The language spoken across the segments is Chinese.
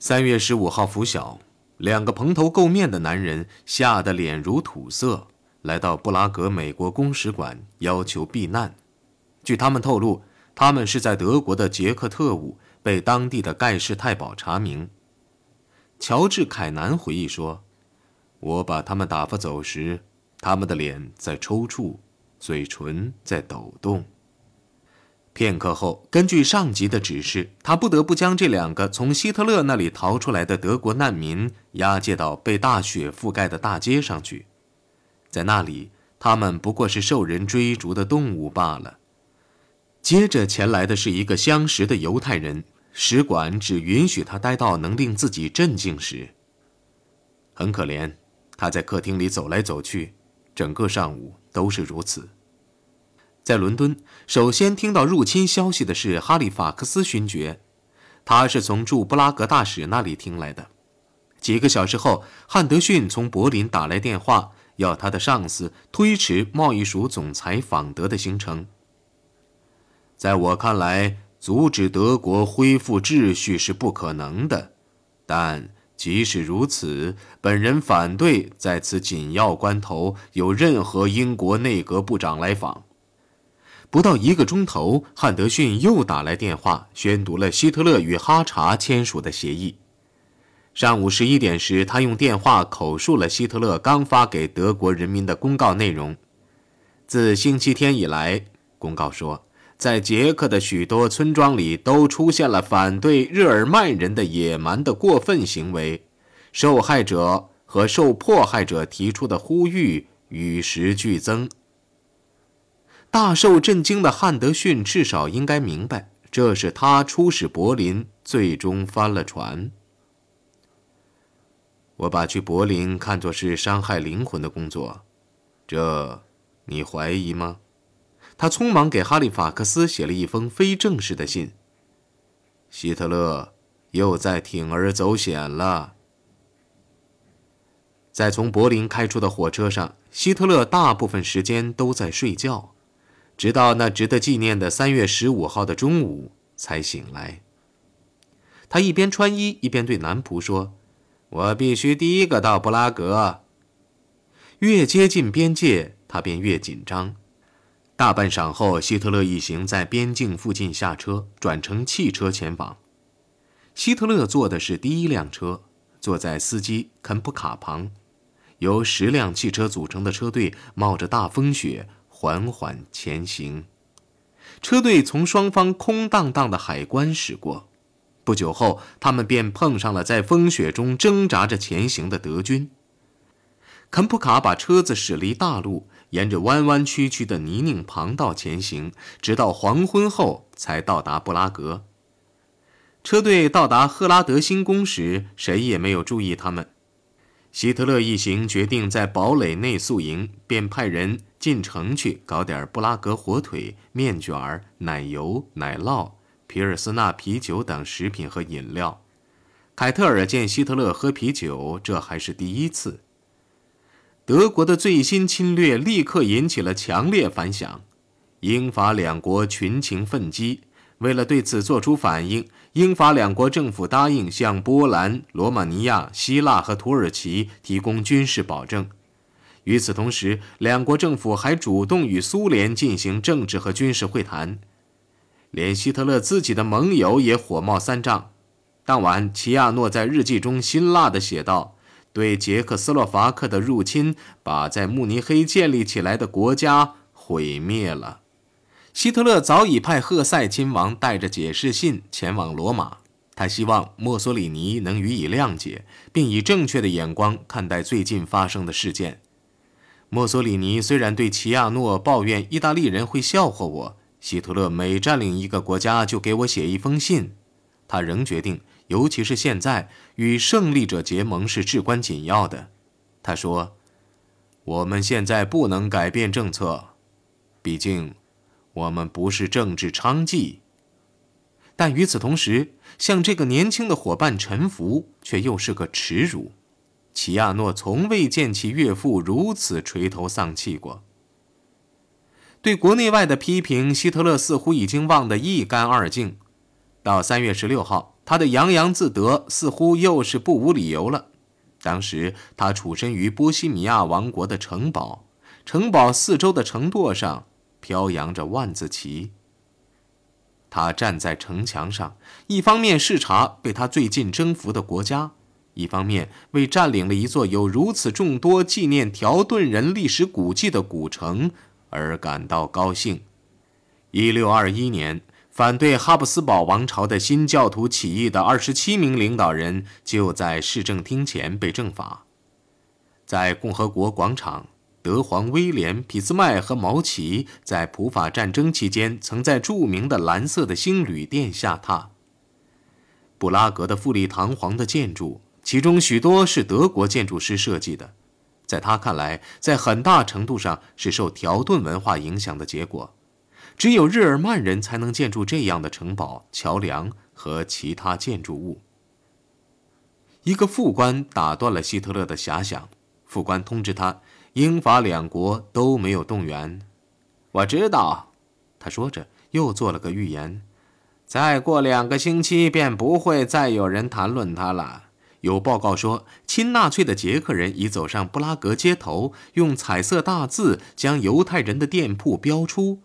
三月十五号拂晓，两个蓬头垢面的男人吓得脸如土色，来到布拉格美国公使馆要求避难。据他们透露，他们是在德国的捷克特务，被当地的盖世太保查明。乔治·凯南回忆说：“我把他们打发走时，他们的脸在抽搐，嘴唇在抖动。”片刻后，根据上级的指示，他不得不将这两个从希特勒那里逃出来的德国难民押解到被大雪覆盖的大街上去。在那里，他们不过是受人追逐的动物罢了。接着前来的是一个相识的犹太人，使馆只允许他待到能令自己镇静时。很可怜，他在客厅里走来走去，整个上午都是如此。在伦敦，首先听到入侵消息的是哈利法克斯勋爵，他是从驻布拉格大使那里听来的。几个小时后，汉德逊从柏林打来电话，要他的上司推迟贸易署总裁访德的行程。在我看来，阻止德国恢复秩序是不可能的，但即使如此，本人反对在此紧要关头有任何英国内阁部长来访。不到一个钟头，汉德逊又打来电话，宣读了希特勒与哈查签署的协议。上午十一点时，他用电话口述了希特勒刚发给德国人民的公告内容。自星期天以来，公告说，在捷克的许多村庄里都出现了反对日耳曼人的野蛮的过分行为，受害者和受迫害者提出的呼吁与时俱增。大受震惊的汉德逊至少应该明白，这是他出使柏林最终翻了船。我把去柏林看作是伤害灵魂的工作，这你怀疑吗？他匆忙给哈利法克斯写了一封非正式的信。希特勒又在铤而走险了。在从柏林开出的火车上，希特勒大部分时间都在睡觉。直到那值得纪念的三月十五号的中午才醒来。他一边穿衣一边对男仆说：“我必须第一个到布拉格。”越接近边界，他便越紧张。大半晌后，希特勒一行在边境附近下车，转乘汽车前往。希特勒坐的是第一辆车，坐在司机肯普卡旁。由十辆汽车组成的车队冒着大风雪。缓缓前行，车队从双方空荡荡的海关驶过。不久后，他们便碰上了在风雪中挣扎着前行的德军。肯普卡把车子驶离大路，沿着弯弯曲曲的泥泞旁道前行，直到黄昏后才到达布拉格。车队到达赫拉德新宫时，谁也没有注意他们。希特勒一行决定在堡垒内宿营，便派人进城去搞点布拉格火腿、面卷、奶油、奶酪、皮尔斯纳啤酒等食品和饮料。凯特尔见希特勒喝啤酒，这还是第一次。德国的最新侵略立刻引起了强烈反响，英法两国群情奋激。为了对此作出反应，英法两国政府答应向波兰、罗马尼亚、希腊和土耳其提供军事保证。与此同时，两国政府还主动与苏联进行政治和军事会谈。连希特勒自己的盟友也火冒三丈。当晚，齐亚诺在日记中辛辣地写道：“对捷克斯洛伐克的入侵，把在慕尼黑建立起来的国家毁灭了。”希特勒早已派赫塞亲王带着解释信前往罗马，他希望墨索里尼能予以谅解，并以正确的眼光看待最近发生的事件。墨索里尼虽然对齐亚诺抱怨意大利人会笑话我，希特勒每占领一个国家就给我写一封信，他仍决定，尤其是现在与胜利者结盟是至关紧要的。他说：“我们现在不能改变政策，毕竟。”我们不是政治娼妓，但与此同时，向这个年轻的伙伴臣服，却又是个耻辱。齐亚诺从未见其岳父如此垂头丧气过。对国内外的批评，希特勒似乎已经忘得一干二净。到三月十六号，他的洋洋自得似乎又是不无理由了。当时他处身于波西米亚王国的城堡，城堡四周的城垛上飘扬着万字旗。他站在城墙上，一方面视察被他最近征服的国家，一方面为占领了一座有如此众多纪念条顿人历史古迹的古城而感到高兴。一六二一年，反对哈布斯堡王朝的新教徒起义的二十七名领导人就在市政厅前被正法。在共和国广场。德皇威廉、俾斯麦和毛奇在普法战争期间曾在著名的蓝色的星旅店下榻。布拉格的富丽堂皇的建筑，其中许多是德国建筑师设计的，在他看来，在很大程度上是受条顿文化影响的结果。只有日耳曼人才能建筑这样的城堡、桥梁和其他建筑物。一个副官打断了希特勒的遐想，副官通知他。英法两国都没有动员，我知道。他说着，又做了个预言：再过两个星期，便不会再有人谈论他了。有报告说，亲纳粹的捷克人已走上布拉格街头，用彩色大字将犹太人的店铺标出。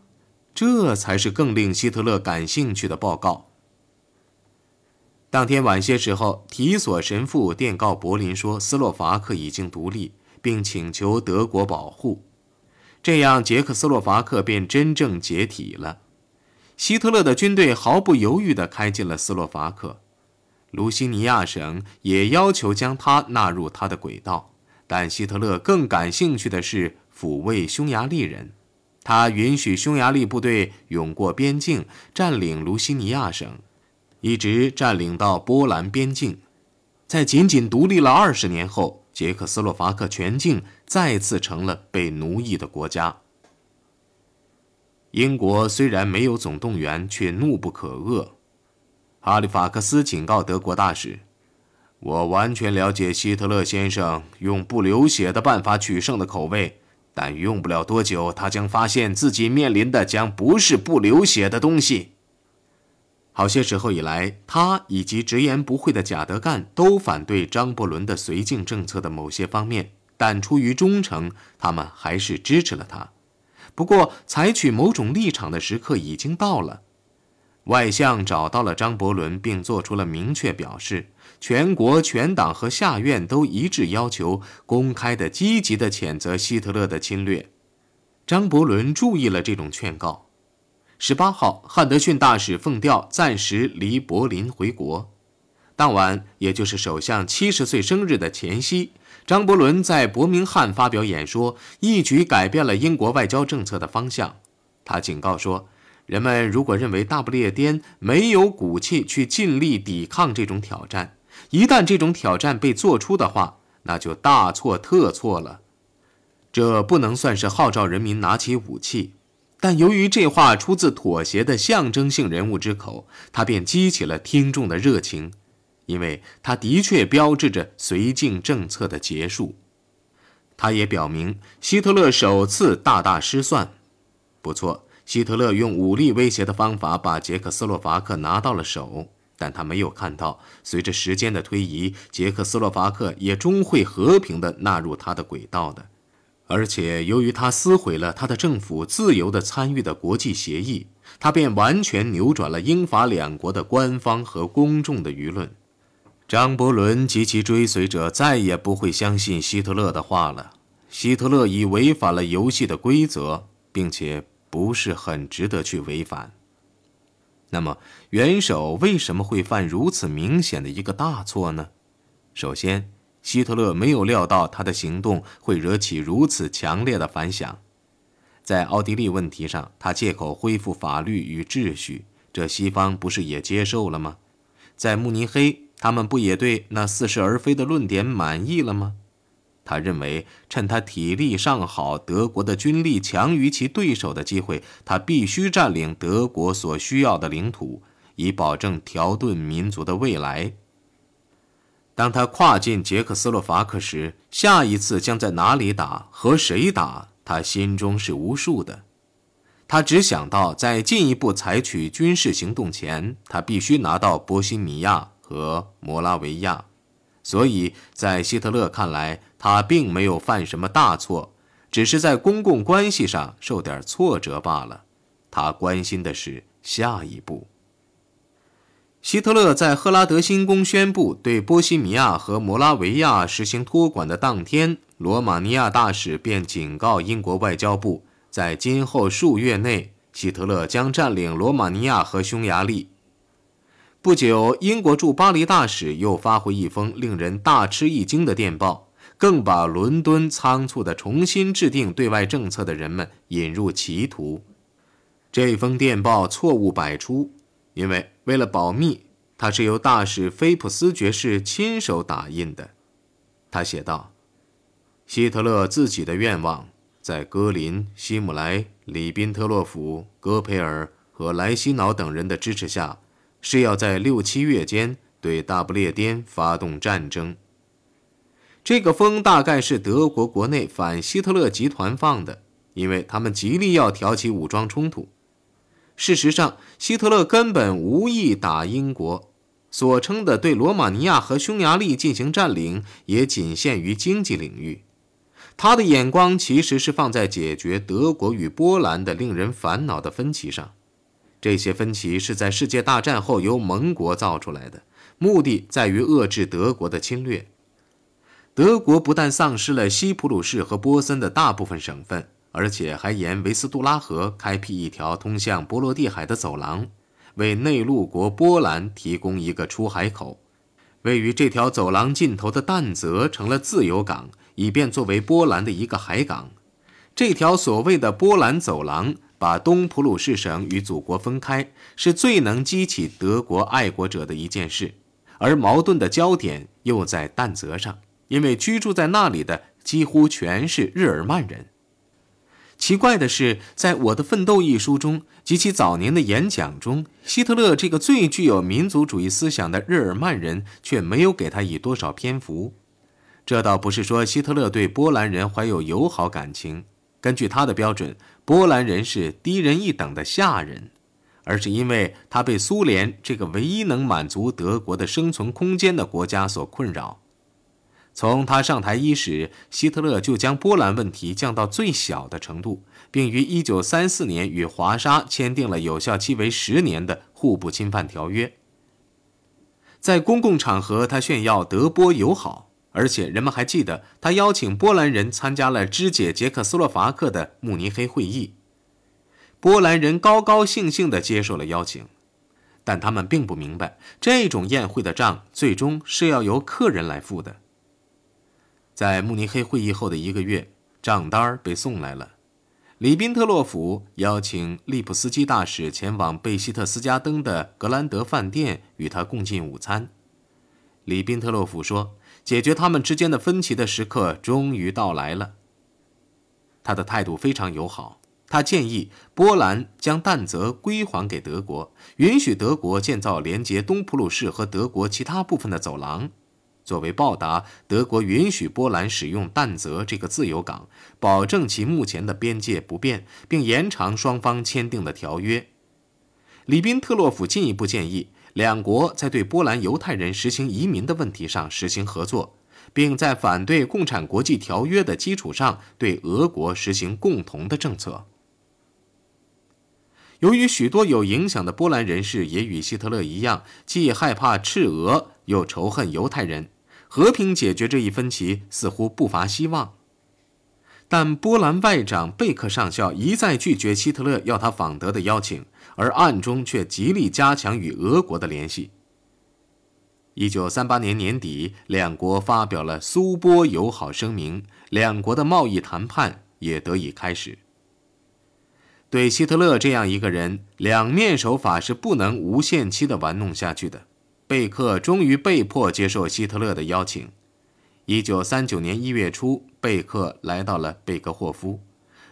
这才是更令希特勒感兴趣的报告。当天晚些时候，提索神父电告柏林说，斯洛伐克已经独立。并请求德国保护，这样捷克斯洛伐克便真正解体了。希特勒的军队毫不犹豫地开进了斯洛伐克，卢西尼亚省也要求将它纳入他的轨道。但希特勒更感兴趣的是抚慰匈牙利人，他允许匈牙利部队涌过边境，占领卢西尼亚省，一直占领到波兰边境。在仅仅独立了二十年后。捷克斯洛伐克全境再次成了被奴役的国家。英国虽然没有总动员，却怒不可遏。哈利法克斯警告德国大使：“我完全了解希特勒先生用不流血的办法取胜的口味，但用不了多久，他将发现自己面临的将不是不流血的东西。”好些时候以来，他以及直言不讳的贾德干都反对张伯伦的绥靖政策的某些方面，但出于忠诚，他们还是支持了他。不过，采取某种立场的时刻已经到了。外相找到了张伯伦，并做出了明确表示。全国全党和下院都一致要求公开的、积极的谴责希特勒的侵略。张伯伦注意了这种劝告。十八号，汉德逊大使奉调暂时离柏林回国。当晚，也就是首相七十岁生日的前夕，张伯伦在伯明翰发表演说，一举改变了英国外交政策的方向。他警告说：“人们如果认为大不列颠没有骨气去尽力抵抗这种挑战，一旦这种挑战被做出的话，那就大错特错了。这不能算是号召人民拿起武器。”但由于这话出自妥协的象征性人物之口，他便激起了听众的热情，因为他的确标志着绥靖政策的结束。他也表明希特勒首次大大失算。不错，希特勒用武力威胁的方法把捷克斯洛伐克拿到了手，但他没有看到，随着时间的推移，捷克斯洛伐克也终会和平地纳入他的轨道的。而且，由于他撕毁了他的政府自由的参与的国际协议，他便完全扭转了英法两国的官方和公众的舆论。张伯伦及其追随者再也不会相信希特勒的话了。希特勒已违反了游戏的规则，并且不是很值得去违反。那么，元首为什么会犯如此明显的一个大错呢？首先，希特勒没有料到他的行动会惹起如此强烈的反响。在奥地利问题上，他借口恢复法律与秩序，这西方不是也接受了吗？在慕尼黑，他们不也对那似是而非的论点满意了吗？他认为，趁他体力尚好、德国的军力强于其对手的机会，他必须占领德国所需要的领土，以保证条顿民族的未来。当他跨进捷克斯洛伐克时，下一次将在哪里打，和谁打，他心中是无数的。他只想到，在进一步采取军事行动前，他必须拿到波西米亚和摩拉维亚，所以在希特勒看来，他并没有犯什么大错，只是在公共关系上受点挫折罢了。他关心的是下一步。希特勒在赫拉德新宫宣布对波西米亚和摩拉维亚实行托管的当天，罗马尼亚大使便警告英国外交部，在今后数月内，希特勒将占领罗马尼亚和匈牙利。不久，英国驻巴黎大使又发回一封令人大吃一惊的电报，更把伦敦仓促地重新制定对外政策的人们引入歧途。这封电报错误百出。因为为了保密，它是由大使菲普斯爵士亲手打印的。他写道：“希特勒自己的愿望，在戈林、希姆莱、里宾特洛甫、戈培尔和莱希瑙等人的支持下，是要在六七月间对大不列颠发动战争。”这个风大概是德国国内反希特勒集团放的，因为他们极力要挑起武装冲突。事实上，希特勒根本无意打英国，所称的对罗马尼亚和匈牙利进行占领，也仅限于经济领域。他的眼光其实是放在解决德国与波兰的令人烦恼的分歧上。这些分歧是在世界大战后由盟国造出来的，目的在于遏制德国的侵略。德国不但丧失了西普鲁士和波森的大部分省份。而且还沿维斯杜拉河开辟一条通向波罗的海的走廊，为内陆国波兰提供一个出海口。位于这条走廊尽头的但泽成了自由港，以便作为波兰的一个海港。这条所谓的波兰走廊把东普鲁士省与祖国分开，是最能激起德国爱国者的一件事。而矛盾的焦点又在但泽上，因为居住在那里的几乎全是日耳曼人。奇怪的是，在我的奋斗一书中及其早年的演讲中，希特勒这个最具有民族主义思想的日耳曼人却没有给他以多少篇幅。这倒不是说希特勒对波兰人怀有友好感情，根据他的标准，波兰人是低人一等的下人，而是因为他被苏联这个唯一能满足德国的生存空间的国家所困扰。从他上台伊始，希特勒就将波兰问题降到最小的程度，并于1934年与华沙签订了有效期为十年的互不侵犯条约。在公共场合，他炫耀德波友好，而且人们还记得他邀请波兰人参加了肢解捷克斯洛伐克的慕尼黑会议。波兰人高高兴兴地接受了邀请，但他们并不明白，这种宴会的账最终是要由客人来付的。在慕尼黑会议后的一个月，账单被送来了。里宾特洛甫邀请利普斯基大使前往贝希特斯加登的格兰德饭店与他共进午餐。里宾特洛甫说：“解决他们之间的分歧的时刻终于到来了。”他的态度非常友好，他建议波兰将但泽归还给德国，允许德国建造连接东普鲁士和德国其他部分的走廊。作为报答，德国允许波兰使用但泽这个自由港，保证其目前的边界不变，并延长双方签订的条约。里宾特洛甫进一步建议，两国在对波兰犹太人实行移民的问题上实行合作，并在反对共产国际条约的基础上对俄国实行共同的政策。由于许多有影响的波兰人士也与希特勒一样，既害怕赤俄，又仇恨犹太人。和平解决这一分歧似乎不乏希望，但波兰外长贝克上校一再拒绝希特勒要他访德的邀请，而暗中却极力加强与俄国的联系。一九三八年年底，两国发表了苏波友好声明，两国的贸易谈判也得以开始。对希特勒这样一个人，两面手法是不能无限期的玩弄下去的。贝克终于被迫接受希特勒的邀请。一九三九年一月初，贝克来到了贝格霍夫。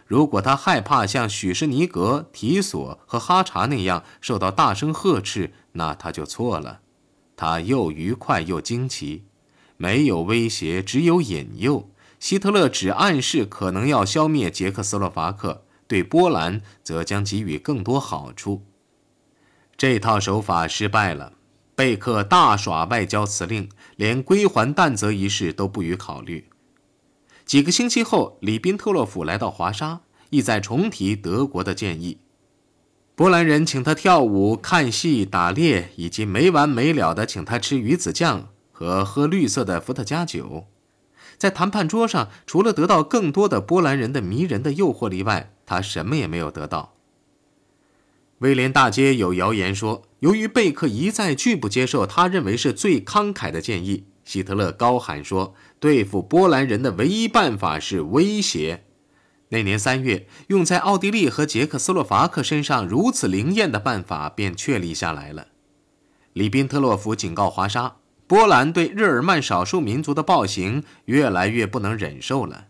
如果他害怕像许施尼格、提索和哈查那样受到大声呵斥，那他就错了。他又愉快又惊奇，没有威胁，只有引诱。希特勒只暗示可能要消灭捷克斯洛伐克，对波兰则将给予更多好处。这套手法失败了。贝克大耍外交辞令，连归还弹泽一事都不予考虑。几个星期后，里宾特洛甫来到华沙，意在重提德国的建议。波兰人请他跳舞、看戏、打猎，以及没完没了的请他吃鱼子酱和喝绿色的伏特加酒。在谈判桌上，除了得到更多的波兰人的迷人的诱惑力外，他什么也没有得到。威廉大街有谣言说，由于贝克一再拒不接受他认为是最慷慨的建议，希特勒高喊说：“对付波兰人的唯一办法是威胁。”那年三月，用在奥地利和捷克斯洛伐克身上如此灵验的办法便确立下来了。里宾特洛甫警告华沙，波兰对日耳曼少数民族的暴行越来越不能忍受了。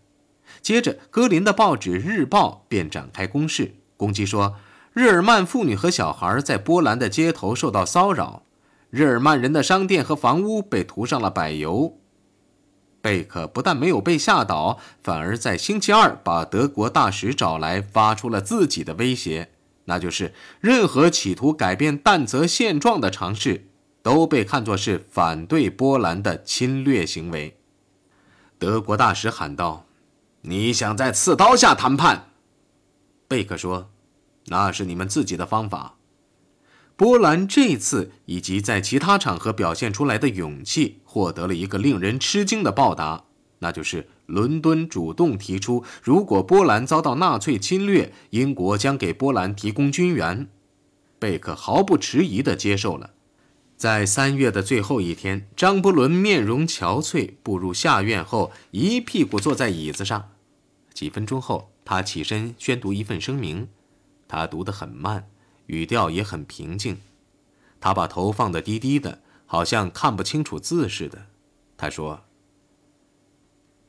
接着，格林的报纸《日报》便展开攻势，攻击说，日耳曼妇女和小孩在波兰的街头受到骚扰，日耳曼人的商店和房屋被涂上了柏油。贝克不但没有被吓倒，反而在星期二把德国大使找来，发出了自己的威胁，那就是任何企图改变但泽现状的尝试，都被看作是反对波兰的侵略行为。德国大使喊道：“你想在刺刀下谈判？”贝克说：“那是你们自己的方法。”波兰这次以及在其他场合表现出来的勇气，获得了一个令人吃惊的报答，那就是伦敦主动提出，如果波兰遭到纳粹侵略，英国将给波兰提供军援。贝克毫不迟疑地接受了。在三月的最后一天，张伯伦面容憔悴，步入下院后，一屁股坐在椅子上。几分钟后，他起身宣读一份声明，他读得很慢。语调也很平静，他把头放得低低的，好像看不清楚字似的。他说：“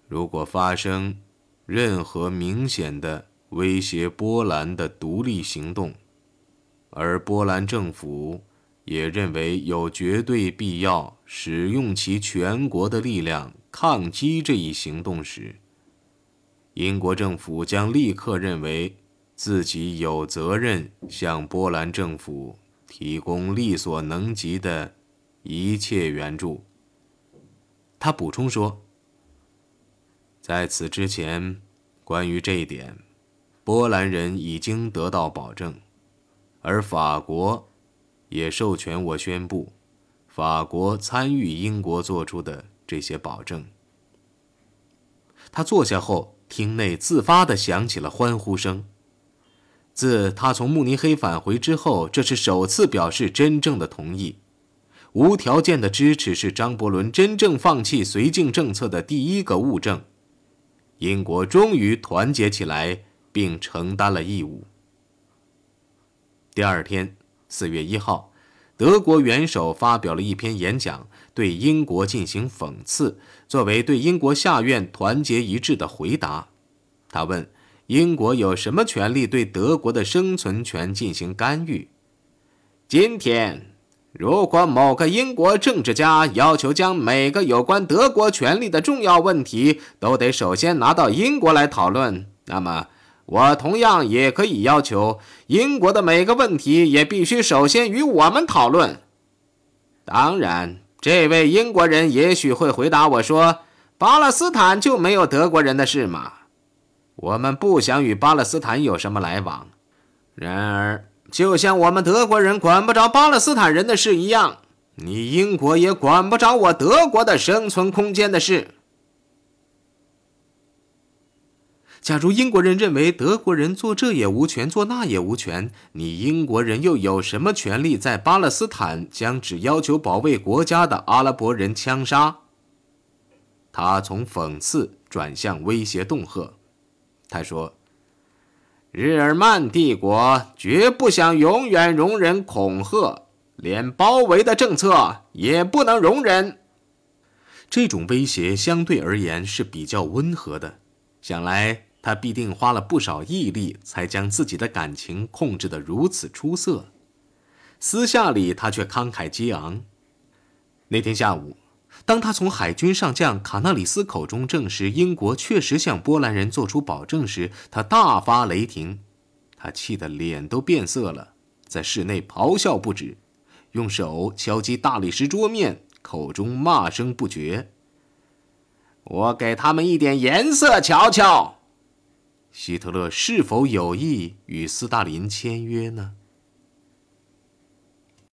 如果发生任何明显的威胁波兰的独立行动，而波兰政府也认为有绝对必要使用其全国的力量抗击这一行动时，英国政府将立刻认为。”自己有责任向波兰政府提供力所能及的一切援助。他补充说：“在此之前，关于这一点，波兰人已经得到保证，而法国也授权我宣布，法国参与英国做出的这些保证。”他坐下后，厅内自发地响起了欢呼声。自他从慕尼黑返回之后，这是首次表示真正的同意。无条件的支持是张伯伦真正放弃绥靖政策的第一个物证。英国终于团结起来，并承担了义务。第二天，四月一号，德国元首发表了一篇演讲，对英国进行讽刺，作为对英国下院团结一致的回答。他问。英国有什么权利对德国的生存权进行干预？今天，如果某个英国政治家要求将每个有关德国权利的重要问题都得首先拿到英国来讨论，那么我同样也可以要求英国的每个问题也必须首先与我们讨论。当然，这位英国人也许会回答我说：“巴勒斯坦就没有德国人的事吗？”我们不想与巴勒斯坦有什么来往，然而，就像我们德国人管不着巴勒斯坦人的事一样，你英国也管不着我德国的生存空间的事。假如英国人认为德国人做这也无权，做那也无权，你英国人又有什么权利在巴勒斯坦将只要求保卫国家的阿拉伯人枪杀？他从讽刺转向威胁恫吓。他说：“日耳曼帝国绝不想永远容忍恐吓，连包围的政策也不能容忍。这种威胁相对而言是比较温和的。想来他必定花了不少毅力，才将自己的感情控制得如此出色。私下里，他却慷慨激昂。那天下午。”当他从海军上将卡纳里斯口中证实英国确实向波兰人做出保证时他大发雷霆。他气得脸都变色了在室内咆哮不止用手敲击大理石桌面口中骂声不绝。我给他们一点颜色瞧瞧。希特勒是否有意与斯大林签约呢？